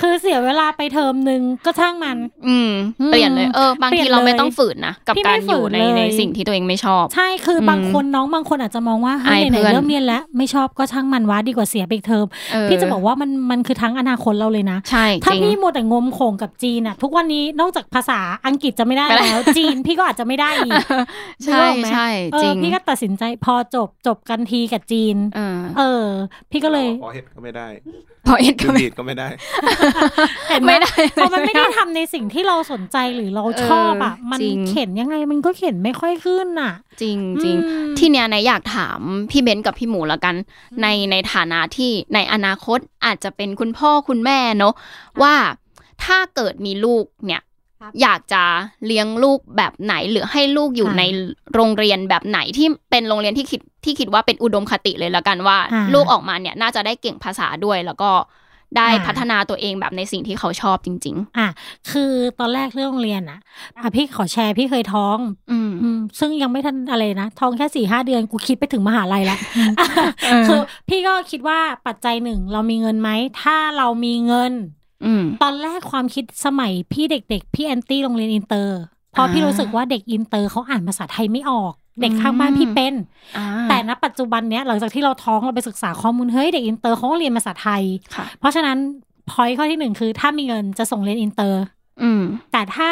คือเสียเวลาไปเทอมหนึ่งก็ช่างมันอืมอืม เปลี่ยนเลย เออ บางเปลี่ทียนเราไม่เลยต้องฝืนนะ กับพี่การไม่อยู่ฝืนในเลยในสิ่งที่ตัวเองไม่ชอบ ใช่ คืออมบางคนน้องบางคนอาจจะมองว่าเฮ้ยอายไหนเพื่อนๆเริ่มเรียนแล้ว ไม่ชอบก็ช่างมันวะดีกว่าเสียไปอีกเทอมเออพี่จะบอกว่ามันมันคือทั้งอนาคตเราเลยนะ ใช่ ถ้าจริงพี่มัวแต่งมโขงกับจีนอะทุกวันนี้นอกจากภาษาอังกฤษจะไม่ได้ไม่ได้แล้ว จีนพี่ก็อาจจะไม่ได้อีก ใช่นึกออกไหมใช่เออจริงพี่ก็ตัดสินใจพอจบจบกันทีกับจีน เออเออพี่ก็เลยพอเห็ดก็ไม่ได้พอเอ็ดพิก็มพ์ไม่ดีดก็ไม่ได้เห็นไหมไม่ได้พอมันไม่ได้ทำในสิ่งที่เราสนใจหรือเราชอบอะเออมันจริงเข็นยังไงมันก็เข็นไม่ค่อยขึ้นอะ จริงจริงอืมที่เนี้ยนายอยากถามพี่เบนซ์กับพี่หมูละกัน ในในฐานะที่ในอนาคตอาจจะเป็นคุณพ่อคุณแม่เนอะว่าถ้าเกิดมีลูกเนี่ยครับ อยากจะเลี้ยงลูกแบบไหน หรือให้ลูกอยู่ค่ะในโรงเรียนแบบไหนที่เป็นโรงเรียนที่คิดที่คิดว่าเป็นอุดมคติเลยละกันว่าอ่าลูกออกมาเนี่ยน่าจะได้เก่งภาษาด้วยแล้วก็ได้อ่าพัฒนาตัวเองแบบในสิ่งที่เขาชอบจริงอะ คือตอนแรกเรื่องโรงเรียนอะอะพี่ขอแชร์พี่เคยท้องๆอืมอืม ซึ่งยังไม่ทันอะไรนะ ท้องแค่สี่ห้าเดือนกูคิดไปถึงมหาลัยแล้วเออคือพี่ก็คิดว่าปัจจัยหนึ่งเรามีเงินไหม ถ้าเรามีเงินอืม ตอนแรกความคิดสมัยพี่เด็ก ๆ พี่ anti โรงเรียนอินเตอร์เพราะอ่าพี่รู้สึกว่าเด็กอินเตอร์เขาอ่านภาษาไทยไม่ออก เด็กข้างบ้านพี่เป็นอ่าแต่ณปัจจุบันเนี้ยหลังจากที่เราท้องเราไปศึกษาข้อมูลเฮ้ยเด็กอินเตอร์เขาก็เรียนภาษาไทยค่ะเพราะฉะนั้นพอยข้อที่หนึ่งคือ ถ้ามีเงินจะส่งเรียนอินเตอร์อืมแต่ถ้า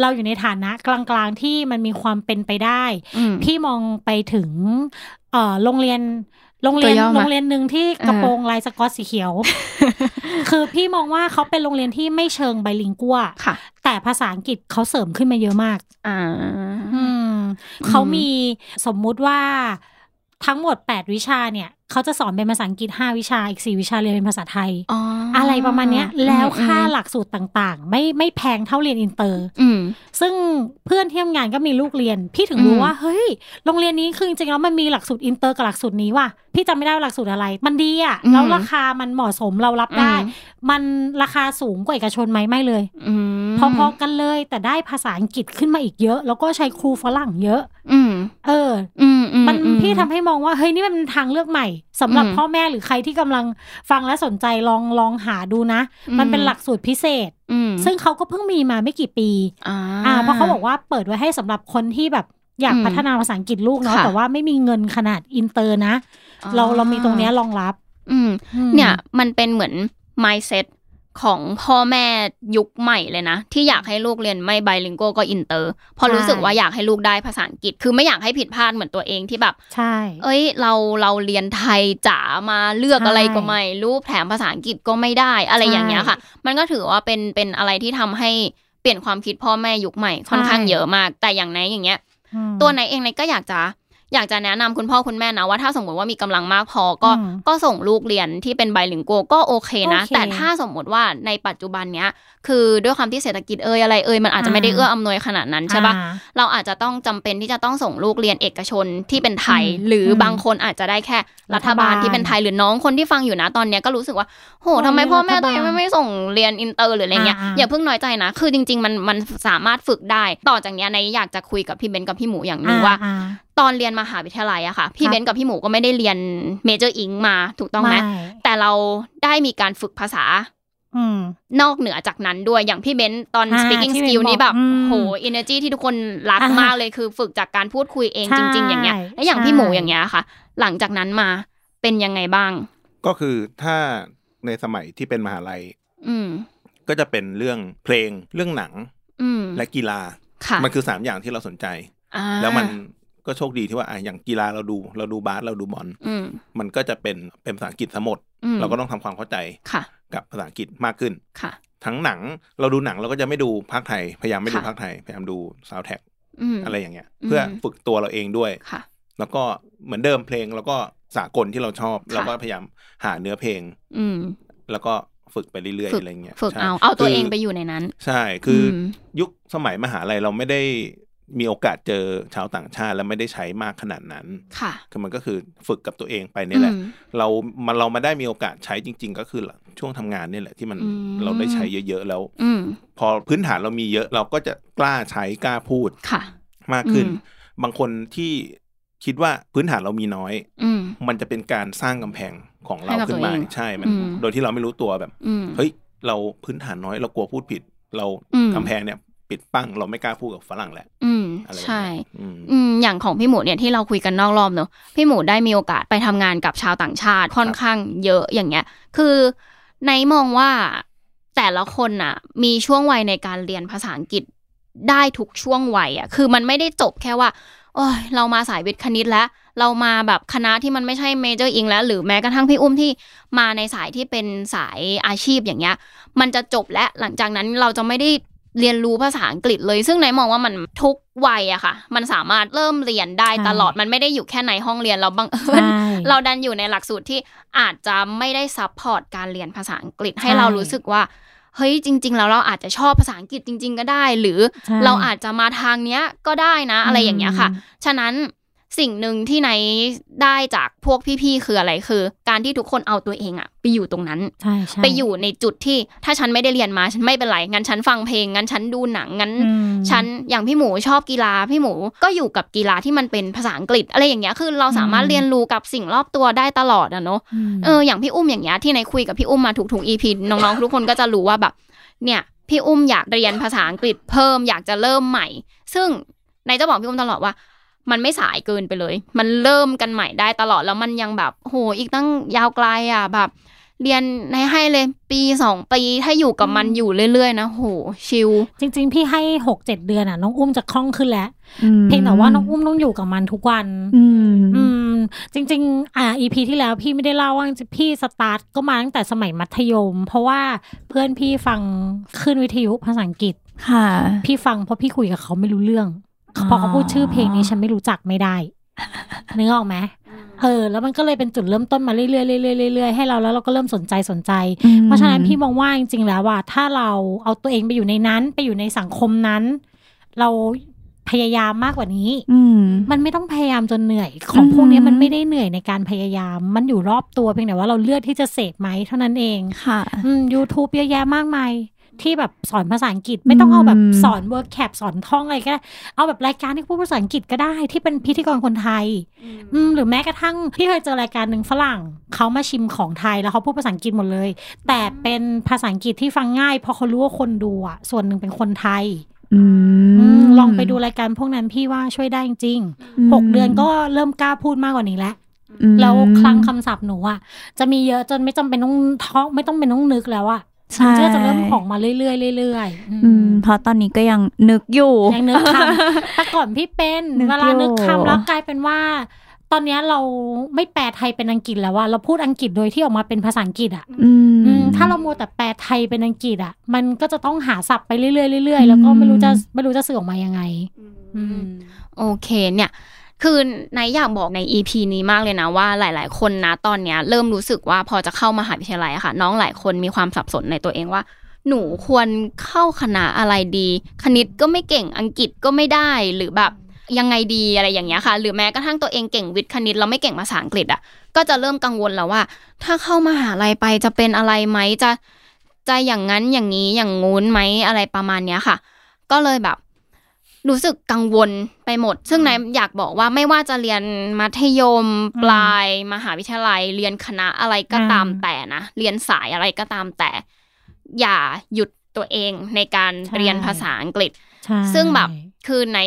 เราอยู่ในฐานะกลางๆที่มันมีความเป็นไปได้อืมพี่มองไปถึงเอ่อโรงเรียน โรงเรียนตัวย่อมาโรงเรียนหนึ่งที่กระโปรงลายสกอตสีเขียว คือพี่มองว่าเขาเป็นโรงเรียนที่ไม่เชิง bilingual ค่ะแต่ภาษาอังกฤษเขาเสริมขึ้นมาเยอะมากอ่าอืมเขามีสมมุติว่าทั้งหมด 8 วิชาเนี่ย เขาจะสอนเป็นภาษาอังกฤษ 5 วิชาอีก 4 วิชาเรียนเป็นภาษาไทยอ๋อออะไรประมาณเนี้ยแล้วค่าอืมหลักสูตรต่างๆ ไม่ไม่แพงเท่าเรียนอินเตอร์อืมซึ่งเพื่อนที่ทำงานก็มีลูกเรียน พี่ถึงรู้อืมว่าเฮ้ยโรงเรียนนี้คือจริงๆแล้วมันมีหลักสูตรอินเตอร์กับหลักสูตรนี้ว่ะพี่จำไม่ได้ว่าหลักสูตรอะไร มันดีอะแล้วราคามันเหมาะสมเรารับได้ มันราคาสูงกว่าเอกชนไหมไม่เลย อืม พอๆกันเลย แต่ได้ภาษาอังกฤษขึ้นมาอีกเยอะ แล้วก็ใช้ครูฝรั่งเยอะ อืมเอออืมอืมันอืพี่ทำให้มองว่าเฮ้ยนี่มันเป็นทางเลือกใหม่สำหรับอืมพ่อแม่หรือใครที่กำลังฟังและสนใจลองลองหาดูนะอืมมันเป็นหลักสูตรพิเศษอืมซึ่งเขาก็เพิ่งมีมาไม่กี่ปีอ่าอ่าเพราะเขาบอกว่าเปิดไว้ให้สำหรับคนที่แบบอยากอืมพัฒนาภาษาอังกฤษลูกเนาะค่ะแต่ว่าไม่มีเงินขนาดอินเตอร์นะอ่เราเรามีตรงเนี้ยรองรับอืมอืม เนี่ยมันเป็นเหมือน mindset ของพ่อแม่ยุคใหม่เลยนะ ที่อยากให้ลูกเรียนไม่ bilingual ก็อินเตอร์เพราะรู้สึกว่าอยากให้ลูกได้ภาษาอังกฤษ คือไม่อยากให้ผิดพลาดเหมือนตัวเองที่แบบ ใช่ เอ้ย เราเราเรียนไทยจ๋ามาเลือกใช่อะไรก็ไม่รู้แถมภาษาอังกฤษก็ไม่ได้อะไรใช่อย่างเงี้ยค่ะ มันก็ถือว่าเป็นเป็นอะไรที่ทำให้เปลี่ยนความคิดพ่อแม่ยุคใหม่ค่อนข้างใช่เยอะมาก แต่อย่างไหนอย่างเงี้ยอืมตัวไหนเองไหนก็อยากจะ อยากจะแนะนำคุณพ่อคุณแม่นะว่าถ้าสมมติว่ามีกำลังมากพอก็อืมก็ส่งลูกเรียนที่เป็นไบลิงโกก็โอเคนะโอเคแต่ถ้าสมมติว่าในปัจจุบันเนี้ยคือด้วยความที่เศรษฐกิจเอ่ยอะไรเอ่ยมันอาจจะไม่ได้อ่าเอื้ออำนวยขนาดนั้นใช่ปะอ่าเราอาจจะต้องจำเป็นที่จะต้องส่งลูกเรียนเอกชนที่เป็นไทยอืมหรืออมบางคนอาจจะได้แค่รัฐบาลรัฐบาลที่เป็นไทยหรือน้องคนที่ฟังอยู่นะตอนเนี้ยก็รู้สึกว่าโหโอ้ยทำไมพ่อแม่รัฐบาลตัวเองไม่ไม่ส่งเรียนอินเตอร์หรืออะไรเงี้ยอ่าๆอย่าเพิ่งน้อยใจนะ คือจริง ๆ มันมันสามารถฝึกได้ ต่อจากเนี้ยในอยากจะคุยกับพี่เบนกับพี่หมูอย่างหนึงว่าอ่ตอนเรียนมหาวิทยาลัยอะค่ะ พี่ครับเบนกับพี่หมูก็ไม่ได้เรียน major Eng มาถูกต้องไหมไม่แต่เราได้มีการฝึกภาษาอืมนอกเหนือจากนั้นด้วยอย่างพี่เบนตอนอ่า speaking ที่เบน skill นี่แบบบอกอืมโห energy ที่ทุกคนรักอ่ามมากเลยคือฝึกจากการพูดคุยเองใช่จริง ๆ อย่างเงี้ยและอย่างใช่พี่หมูอย่างเงี้ยค่ะ หลังจากนั้นมาเป็นยังไงบ้าง ก็คือถ้าในสมัยที่เป็นมหาลัย อืมก็จะเป็นเรื่องเพลงเรื่องหนังอืมและกีฬาค่ะมันคือสามอย่างที่เราสนใจอ่าแล้วมัน ก็โชคดีที่ว่าอะอย่างกีฬาเราดูเราดูบาสเราดูบอลอืมมันก็จะเป็นเป็นภาษาอังกฤษทั้งหมดอืมเราก็ต้องทำความเข้าใจค่ะกับภาษาอังกฤษมากขึ้นค่ะ ทั้งหนังเราดูหนังเราก็จะไม่ดูภาคไทย พยายามไม่ดูค่ะภาคไทย พยายามดูซาวแท็กอืมอะไรอย่างเงี้ยอืมเพื่อฝึกตัวเราเองด้วยค่ะ แล้วก็เหมือนเดิมเพลงแล้วก็สากลที่เราชอบค่ะเราก็พยายามหาเนื้อเพลง อืมแล้วก็ฝึกไปเรื่อยๆฝึกอะไรเงี้ยฝึกใช่เอาเอาตัวคืเองไปอยู่ในนั้น ใช่คืออืมยุคสมัยมหาลัยเราไม่ได้ มีโอกาสเจอชาวต่างชาติ และไม่ได้ใช้มากขนาดนั้น ค่ะ คือมันก็คือฝึกกับตัวเองไปนี่แหละอืมเรามันเรามาได้มีโอกาสใช้จริง ๆ ก็คือช่วงทำงานนี่แหละที่มันอืมเราได้ใช้เยอะๆแล้วอืมพอพื้นฐานเรามีเยอะเราก็จะกล้าใช้กล้าพูดค่ะ มากขึ้นอืมบางคนที่คิดว่าพื้นฐานเรามีน้อยอืมมันจะเป็นการสร้างกำแพงของเราให้กับขึ้นมาตัวเองใช่ มันอืมโดยที่เราไม่รู้ตัวแบบอืมเฮ้ย เราพื้นฐานน้อยเรากลัวพูดผิด เราอืมกำแพงเนี่ย ปิดปั้งเราไม่กล้าพูดกับฝรั่งแหละอืมอะไรแบบใช่เนี้ยอืมอืมอย่างของพี่หมูเนี่ยที่เราคุยกันนอกรอบเนอะพี่หมูได้มีโอกาสไปทำงานกับชาวต่างชาติค่อนข้างเยอะอย่างเงี้ย คือในมองว่าแต่ละคนน่ะ มีช่วงวัยในการเรียนภาษาอังกฤษได้ทุกช่วงวัยอะ คือมันไม่ได้จบแค่ว่าโอ้ยเรามาสายวิทย์คณิตแล้ว เรามาแบบคณะที่มันไม่ใช่เมเจอร์อิงแล้ว หรือแม้กระทั่งพี่อุ้มที่มาในสายที่เป็นสายอาชีพอย่างเงี้ย มันจะจบและหลังจากนั้นเราจะไม่ได้ เรียนรู้ภาษาอังกฤษเลย ซึ่งไหนมองว่ามันทุกวัยอะค่ะ มันสามารถเริ่มเรียนได้ตลอดมันไม่ได้อยู่แค่ในห้องเรียนเราบังเอิญใช่เราดันอยู่ในหลักสูตรที่อาจจะไม่ได้ support การเรียนภาษาอังกฤษให้ใช่เรารู้สึกว่าเฮ้ยจริง ๆ แล้วเราอาจจะชอบภาษาอังกฤษจริง ๆ ก็ได้ หรือใช่เราอาจจะมาทางเนี้ยก็ได้นะ อะไรอย่างเงี้ยค่ะ ฉะนั้น สิ่งหนึ่งที่ไหนได้จากพวกพี่ๆคืออะไรคือ การที่ทุกคนเอาตัวเองอะไปอยู่ตรงนั้นใช่ใช่ไปอยู่ในจุดที่ถ้าฉันไม่ได้เรียนมาฉันไม่เป็นไรงั้นฉันฟังเพลงงั้นฉันดูหนังงั้นอืมฉันอย่างพี่หมูชอบกีฬาพี่หมูก็อยู่กับกีฬาที่มันเป็นภาษาอังกฤษ อะไรอย่างเงี้ยคือเราสามารถอืมเรียนรู้กับสิ่งรอบตัวได้ตลอดอะเนาะมเอออย่างพี่อุ้มอย่างเงี้ยที่ในคุยกับพี่อุ้มมาถูกๆ EP น้องๆทุกคนก็จะรู้ว่าแบบ เนี่ยพี่อุ้มอยากเรียนภาษาอังกฤษเพิ่มอยากจะเริ่มใหม่ ซึ่งในจะบอกพี่อุ้มตลอดว่า มันไม่สายเกินไปเลย มันเริ่มกันใหม่ได้ตลอดแล้วมันยังแบบโหอีกตั้งยาวไกลอะแบบ เรียนในให้เลยปีสองปีถ้าอยู่กับมันอยู่เรื่อยๆนะโหชิลจริง ๆ พี่ให้หกเจ็ดเดือนอะน้องอุ้มจะคล่องขึ้นแล้วอืมเพียงแต่ว่าน้องอุ้มต้องอยู่กับมันทุกวัน อืมอืมจริง ๆ อ่า EP ที่แล้วพี่ไม่ได้เล่าว่าพี่สตาร์ทก็มาตั้งแต่สมัยมัธยม เพราะว่าเพื่อนพี่ฟังขึ้นวิทยุภาษาอังกฤษค่ะ พี่ฟังเพราะพี่คุยกับเขาไม่รู้เรื่องอ๋อ พอเขาพูดชื่อเพลงนี้ฉันไม่รู้จักไม่ได้นึกออกไหมเออแล้วมันก็เลยเป็นจุดเริ่มต้นมาเรื่อยๆเรื่อยๆเรื่อยๆให้เราแล้วเราก็เริ่มสนใจสนใจอืมเพราะฉะนั้นพี่มองว่าจริงๆแล้วว่า ถ้าเราเอาตัวเองไปอยู่ในนั้น ไปอยู่ในสังคมนั้น เราพยายามมากกว่านี้ อืมมันไม่ต้องพยายามจนเหนื่อย ของอือหือพวกนี้มันไม่ได้เหนื่อยในการพยายาม มันอยู่รอบตัวเพียงแต่ว่าเราเลือกที่จะเสพไหมเท่านั้นเองค่ะ อืม YouTube เยอะแยะมากมาย ที่แบบสอนภาษาอังกฤษไม่ต้องเอาแบบอืมสอน vocab สอนท่องอะไรก็ได้ เอาแบบรายการที่พูดภาษาอังกฤษก็ได้ที่เป็นพิธีกรคนไทย อืมหรือแม้กระทั่งพี่เคยเจอรายการหนึ่งฝรั่งเขามาชิมของไทยแล้วเขาพูดภาษาอังกฤษหมดเลย แต่เป็นภาษาอังกฤษที่ฟังง่ายเพราะเขารู้ว่าคนดูอะส่วนหนึ่งเป็นคนไทยอือืมมลองไปดูรายการพวกนั้นพี่ว่าช่วยได้จริงๆหกเดือนก็เริ่มกล้าพูดมากกว่านี้แล้วอืมแล้วคลังคำศัพท์หนูอะจะมีเยอะจนไม่จำเป็นต้องท่องไม่ต้องเป็นต้องนึกแล้วอะใช่ มันก็จะเริ่มของมาเรื่อยๆเรื่อยๆอืมอืมเพราะตอนนี้ก็ยังนึกอยู่ยังนึกคำแต่ก่อนพี่เป็นนึกเวลานึกอยู่คำแล้วกลายเป็นว่า ตอนเนี้ยเราไม่แปลไทยเป็นอังกฤษแล้วว่าเราพูดอังกฤษโดยที่ออกมาเป็นภาษาอังกฤษอะอืมอืมถ้าเรามัวแต่แปลไทยเป็นอังกฤษอะ มันก็จะต้องหาศัพท์ไปเรื่อยๆเรื่อยๆแล้วก็ไม่รู้จะไม่รู้จะสื่อออกมายังไงอืมโอเคเนี่ย คือในอยากบอกใน EP นี้มากเลยนะว่าหลาย ๆ คนนะตอนเนี้ยเริ่มรู้สึกว่าพอจะเข้ามหาวิทยาลัยอะค่ะ น้องหลายคนมีความสับสนในตัวเองว่า หนูควรเข้าคณะอะไรดี คณิตก็ไม่เก่งอังกฤษก็ไม่ได้หรือแบบยังไงดีอะไรอย่างเงี้ยค่ะ หรือแม้กระทั่งตัวเองเก่งวิทย์คณิตเราไม่เก่งภาษาอังกฤษอะก็จะเริ่มกังวลแล้วว่า ถ้าเข้ามหาลัยไปจะเป็นอะไรไหมจะจะอย่างนั้นอย่างนี้อย่างงู้นไหมอะไรประมาณเนี้ยค่ะ ก็เลยแบบ รู้สึกกังวลไปหมด ซึ่งนายอยากบอกว่าไม่ว่าจะเรียนมัธยมปลายมหาวิทยาลัย เรียนคณะอะไรก็ตามอืมแต่นะ เรียนสายอะไรก็ตามแต่ อย่าหยุดตัวเองในการใช่เรียนภาษาอังกฤษใช่ซึ่งแบบคือใน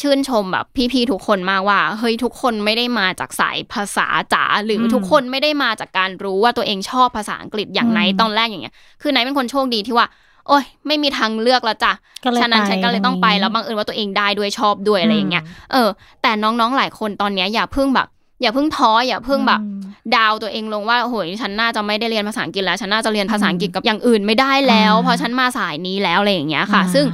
ชื่นชมแบบพี่ๆทุกคนมากว่าเฮ้ยทุกคนไม่ได้มาจากสายภาษาจ๋าหรืออมทุกคนไม่ได้มาจากการรู้ว่าตัวเองชอบภาษาอังกฤษอย่างอืมไหนตอนแรกอย่างเงี้ย คือไหนเป็นคนโชคดีที่ว่า โอ้ยไม่มีทางเลือกแล้วจ้ะก็เลยฉะนั้นไปฉันก็เลยต้องไปตรงนี้แล้วบังเอิญว่าตัวเองได้ด้วยชอบด้วยอะไรอย่างเงี้ยเออ แต่น้องๆหลายคนตอนเนี้ยอย่าเพิ่งแบบอย่าเพิ่งท้ออย่าเพิ่งแบบอืมดาวตัวเองลงว่าโอ้โหฉันน่าจะไม่ได้เรียนภาษาอังกฤษแล้ว ฉันน่าจะเรียนภาษาอังกฤษกับอย่างอื่นไม่ได้แล้วอ่าเพราะฉันมาสายนี้แล้วอะไรอย่างเงี้ยค่ะอ่าซึ่ง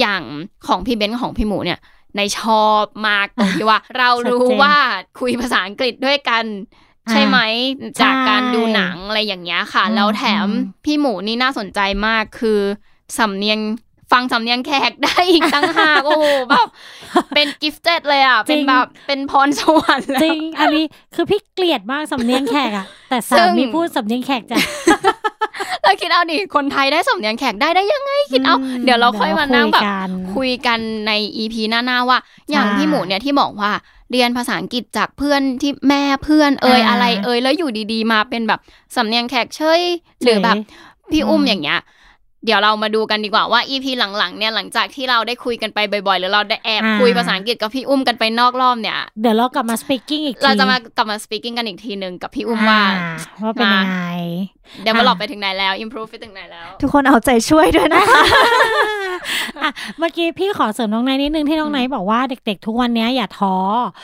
อย่างของพี่เบนซ์กับของพี่หมูเนี่ยในชอบมากตรงที่ว่า เรารู้ชัดเจนว่าคุยภาษาอังกฤษด้วยกันอ่า ใช่ไหมจากใช่การดูหนังอะไรอย่างเงี้ยค่ะอืมแล้วแถมอืมพี่หมูนี่น่าสนใจมากคือสำเนียง ฟังสำเนียงแขกได้อีกตั้งหากโอ้โหแบบเป็นกิฟต์เต็ดเลยอะ เป็นแบบเป็นพรสวรรค์เลยจริง อันนี้คือพี่เกลียดมากสำเนียงแขกอะแต่ซึ่สางมีพูดสำเนียงแขกจ้ะแล้วคิดเอาดิคนไทยได้สำเนียงแขกได้ได้ยังไงคิดเอาอืมเดี๋ยวเราค่อยมานั่งแบบเดี๋ยวเราคุยกันคุยกันในอีพีหน้าๆว่า อย่างใช่พี่หมูเนี่ยที่บอกว่าเรียนภาษาอังกฤษจากเพื่อนที่แม่เพื่อนเอ่ยอ่าอะไรเอ่ยแล้วอยู่ดีๆ มาเป็นแบบสำเนียงแขกเฉยหรือแบบพี่อุ้มอืมอย่างเงี้ย เดี๋ยวเรามาดูกันดีกว่าว่าอีพีหลังๆเนี่ยหลังจากที่เราได้คุยกันไปบ่อยๆ หรือเราได้แอบอ่าคุยภาษาอังกฤษกับพี่อุ้มกันไปนอกรอบเนี่ยเดี๋ยวเรากลับมา speaking อีกทีเราจะมากลับมา speaking กันอีกทีหนึ่งกับพี่อุ้มว่าอ่ว่าเป็นยังไงเดี๋ยวมาหลอกไปถึงไหนแล้ว improve ไปถึงไหนแล้ว ทุกคนเอาใจช่วยด้วยนะคะอะเมื่อกี้พี่ขอเสริมน้องไนท์นิดนึงที่น้องไนท์บอกว่าเด็ก ๆ ทุกวันเนี้ยอย่าท้อ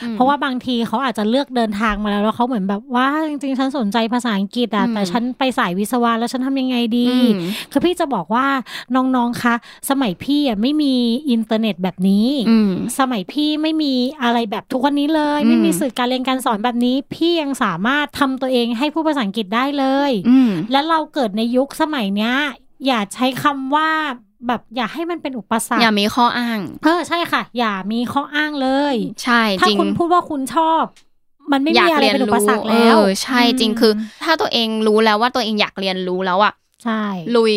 อมเพราะว่าบางทีเขาอาจจะเลือกเดินทางมาแล้วแล้วเขาเหมือนแบบว่าจริงๆฉันสนใจภาษาอังกฤษอะอืมแต่ฉันไปสายวิศวะแล้วฉันทำยังไงดีอืมคือพี่จะบอกว่าน้องๆคะสมัยพี่อะไม่มีอินเทอร์เน็ตแบบนี้อืมสมัยพี่ไม่มีอะไรแบบทุกวันนี้เลยอืมไม่มีสื่อการเรียนการสอนแบบนี้ พี่ยังสามารถทำตัวเองให้พูดภาษาอังกฤษได้เลยอืมและเราเกิดในยุคสมัยเนี้ย อย่าใช้คำว่าแบบอย่าให้มันเป็นอุปสรรคอย่ามีข้ออ้าง เออใช่ค่ะ อย่ามีข้ออ้างเลย ใช่ถ้าจริงคุณพูดว่าคุณชอบ มันไม่อยามีกอะไรเรียนเป็นอุปรู้สรรคแล้วเออใช่จริงคือ ถ้าตัวเองรู้แล้วว่าตัวเองอยากเรียนรู้แล้วอะใช่ ลุย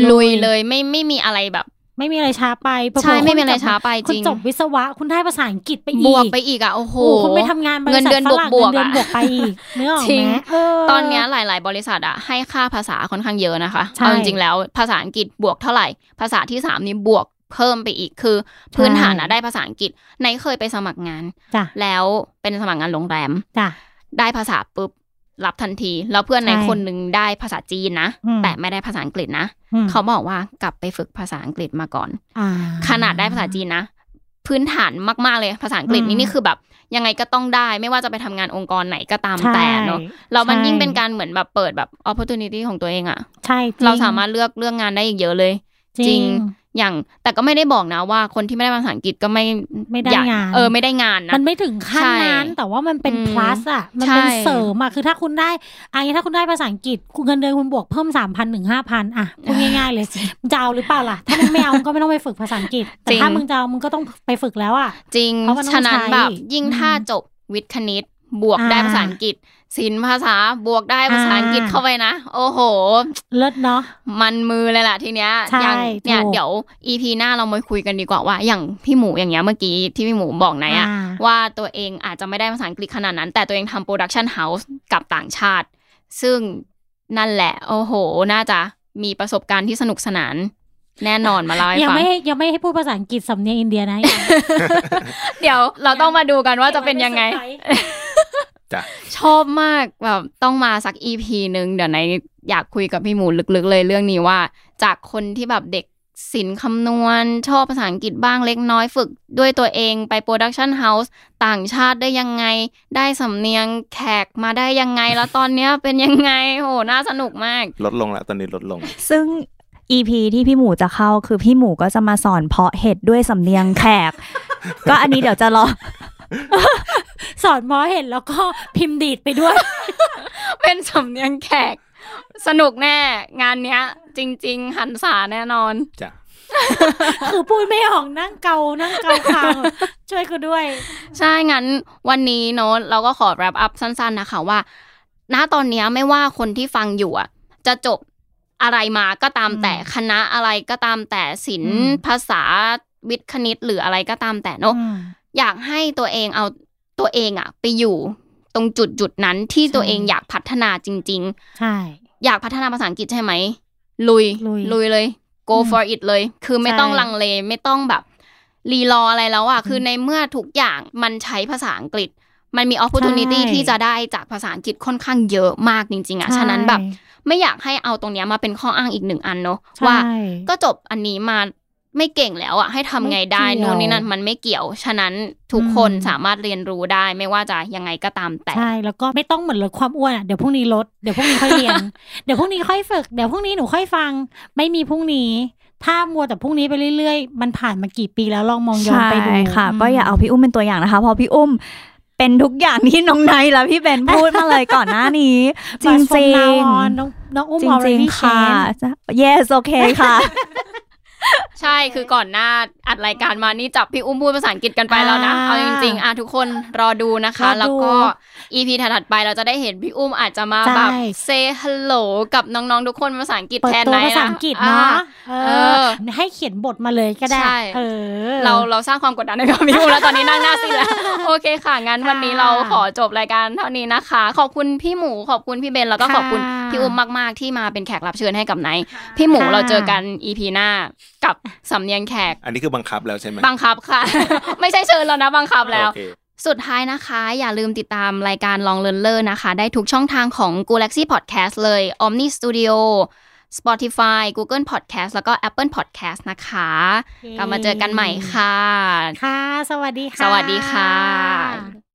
ลุลุยยเลยไม่ไม่มีอะไรแบบ ไม่มีอะไรช้าไปเผลอๆใช่ไม่มีคุณอะไรจบช้าไปคุจณริงจบวิศวะคุณได้ภาษาอังกฤษไปอีกบวกไปอีกอะโอ้โหโอ้คุณไปทำงานบริษัทเงินเดือนฝรั่งบวกๆเงินเดือนอะบวกไปอีกเนื้อออกจริไหงมเออตอนเนี้ยหลาย ๆ บริษัทอะให้ค่าภาษาค่อนข้างเยอะนะคะใช่เอาจริงๆแล้วภาษาอังกฤษบวกเท่าไหร่ ภาษาที่สามนี่บวกเพิ่มไปอีกคือพื้นฐานอะได้ภาษาอังกฤษในเคยไปสมัครงานจ้ะแล้วเป็นสมัครงานโรงแรมจ้ะได้ภาษาปุ๊บ รับทันที แล้วเพื่อนในใช่คนหนึ่งได้ภาษาจีนนะอืมแต่ไม่ได้ภาษาอังกฤษนะอืมเขาบอกว่ากลับไปฝึกภาษาอังกฤษมาก่อนอ่าขนาดได้ภาษาจีนนะ พื้นฐานมาก ๆ เลยภาษาอังกฤษอืนี่มนี่คือแบบ ยังไงก็ต้องได้ ไม่ว่าจะไปทำงานองค์กรไหนก็ตามใช่แต่เนาะแล้วมันใช่ยิ่งเป็นการเหมือนแบบเปิดแบบ opportunity ของตัวเองอะใช่จงเราสามารถเลือกเลือกงานได้อีกเยอะเลย จริง อย่างแต่ก็ไม่ได้บอกนะว่าคนที่ไม่ได้ภาษาอังกฤษก็ไม่ไม่ได้อยกงานเออไม่ได้งานนะมันไม่ถึงขั้นใช่นั้นแต่ว่ามันเป็นอืม plus อะมันใช่เป็นเสริมอะคือถ้าคุณได้อันนี้ถ้าคุณได้ภาษาอังกฤษคุณเงินเดือนคุณบวกเพิ่มสามพันถึงห้าพันอะพูดง่ายๆเลยมึงจะเอาหรือเปล่าล่ะ ถ้ามึงไม่เอามึงก็ไม่ต้องไปฝึกภาษาอังกฤษ แต่จริงถ้ามึงจะเอามึงก็ต้องไปฝึกแล้วอะจริงเพราะมันต้องฉะนั้นใช้แบบยิ่งอืมถ้าจบวิทย์คณิต บวกอ่าได้ภาษาอังกฤษศิลป์ภาษาบวกได้ภาษาอังกฤษอ่าเข้าไปนะ โอ้โห เลิศเนาะมันมือเลยล่ะทีเนี้ยใช่อย่างเนี่ยถูกเดี๋ยว EP หน้าเรามาคุยกันดีกว่าว่า อย่างพี่หมูอย่างเงี้ยเมื่อกี้ที่พี่หมูบอกไหนอะอ่าว่าตัวเองอาจจะไม่ได้ภาษาอังกฤษขนาดนั้น แต่ตัวเองทำ production house กับต่างชาติ ซึ่งนั่นแหละ โอ้โห น่าจะมีประสบการณ์ที่สนุกสนานแน่นอนมาเล่าให้ยังฟังไม่ให้ยังไม่ให้พูดภาษาอังกฤษสำเนียงอินเดียนะยังเดี๋ยวเราต้องมาดูกันว่าจะเป็นยังไงจ้ะ ชอบมากแบบต้องมาสัก EP หนึ่งเดี๋ยวไหนอยากคุยกับพี่หมูลึกๆ เลยเรื่องนี้ว่า จากคนที่แบบเด็กศิลป์คำนวณ ชอบภาษาอังกฤษบ้างเล็กน้อยฝึกด้วยตัวเองไป production house ต่างชาติได้ยังไง ได้สำเนียงแขกมาได้ยังไง แล้วตอนเนี้ยเป็นยังไงโหน่าสนุกมาก ลดลงแล้วตอนนี้ลดลง ซึ่ง EP ที่พี่หมูจะเข้าคือพี่หมูก็จะมาสอนเพาะเห็ดด้วยสำเนียงแขก ก็อันนี้เดี๋ยวจะรอ สอนหมอเห็นแล้วก็พิมพ์ดีดไปด้วย เป็นสำเนียงแขก สนุกแน่ งานเนี้ย จริง ๆ หันษาแน่นอนจ้ะคือพูดไม่ออกนั่งเกา นั่งเกาคางช่วยกูด้วย ใช่ งั้นวันนี้เนอะเราก็ขอ wrap up สั้น ๆ นะคะว่า ณตอนเนี้ยไม่ว่าคนที่ฟังอยู่อะ จะจบอะไรมาก็ตามอืมแต่คณะอะไรก็ตามแต่ศิลอืป์มภาษาวิทย์คณิตหรืออะไรก็ตามแต่เนอะ อืมอยากให้ตัวเองเอาตัวเองอะไปอยู่ตรงจุดจุดๆนั้นที่ใช่ตัวเองอยากพัฒนาจริงใช่ๆอยากพัฒนาภาษาอังกฤษใช่ไหม ลุย ลุยลุยเลย go อืม for it เลย คือไม่ใช่ต้องลังเลไม่ต้องแบบรีรออะไรแล้วอะอืมคือในเมื่อทุกอย่างมันใช้ภาษาอังกฤษ มันมี opportunity ใช่ที่จะได้จากภาษาอังกฤษค่อนข้างเยอะมากจริง ๆอะฉะนั้นแบบ ไม่อยากให้เอาตรงเนี้ยมาเป็นข้ออ้างอีกหนึ่งอันเนาะใช่ว่า ก็จบอันนี้มา ไม่เก่งแล้วอะให้ทำไงได้ไม่เกี่ยวนู่นนี่นั่นมันไม่เกี่ยว ฉะนั้นทุกคนอืมสามารถเรียนรู้ได้ไม่ว่าจะยังไงก็ตามแต่ใช่แล้วก็ไม่ต้องเหมือนลดความอ้วนอะเดี๋ยวพรุ่งนี้ลดเดี๋ยวพรุ่งนี้ค่อยเรียนเดี๋ยวพรุ่งนี้ค่อยฝึกเดี๋ยวพรุ่งนี้หนูค่อยฟัง ไม่มีพรุ่งนี้ ถ้ามัวแต่พรุ่งนี้ไปเรื่อยๆ มันผ่านมากี่ปีแล้วลองมองย้อนใช่ไปดูค่ะมก็อย่าเอาพี่อุ้มเป็นตัวอย่างนะคะเพราะพี่อุ้มเป็นทุกอย่างที่น้องไนท์และพี่เบนพูดมาเลยก่อนหน้านี้จ But ริง from จริง now on น้องน้องอุ้มจริง already ๆค่ะ change yes โอเคค่ะ ใช่คือก่อนหน้าอัดรายการมานี่จับพี่อุ้มพูดภาษาอังกฤษกันไปแล้วนะอ่าเอาจริงๆอะทุกคนรอดูนะคะรอดูแล้วก็ EP ถัดๆไปเราจะได้เห็นพี่อุ้มอาจจะมาใช่แบบ say hello กับน้องๆทุกคนภาษาอังกฤษเปิดแทนตัวไหนภาษานะอังกฤษอ่าเนาะเอเอออให้เขียนบทมาเลยก็ได้ใช่เออเราเราสร้างความกดดันให้กับพี่อุ้มแล้วตอนนี้นั่งหน้าซีดแล้วโอเคค่ะงั้นวันนี้เราขอจบรายการเท่านี้นะคะ ขอบคุณพี่หมูขอบคุณพี่เบนแล้วก็ค่ะขอบคุณพี่อุ้มมาก ๆ ที่มาเป็นแขกรับเชิญให้กับไนท์พี่หมูค่ะเราเจอกัน EP หน้า กับสำเนียงแขก อันนี้คือบังคับแล้วใช่ไหมบังคับค่ะ ไม่ใช่เชิญแล้วนะบังคับแล้วโอเคสุดท้ายนะคะ อย่าลืมติดตามรายการลองเลินเลอร์นะคะ ได้ทุกช่องทางของ Galaxy Podcast เลย Omni Studio Spotify Google Podcast แล้วก็ Apple Podcast นะคะกลับมาเจอกันใหม่ค่ะ ค่ะ สวัสดีค่ะ สวัสดีค่ะ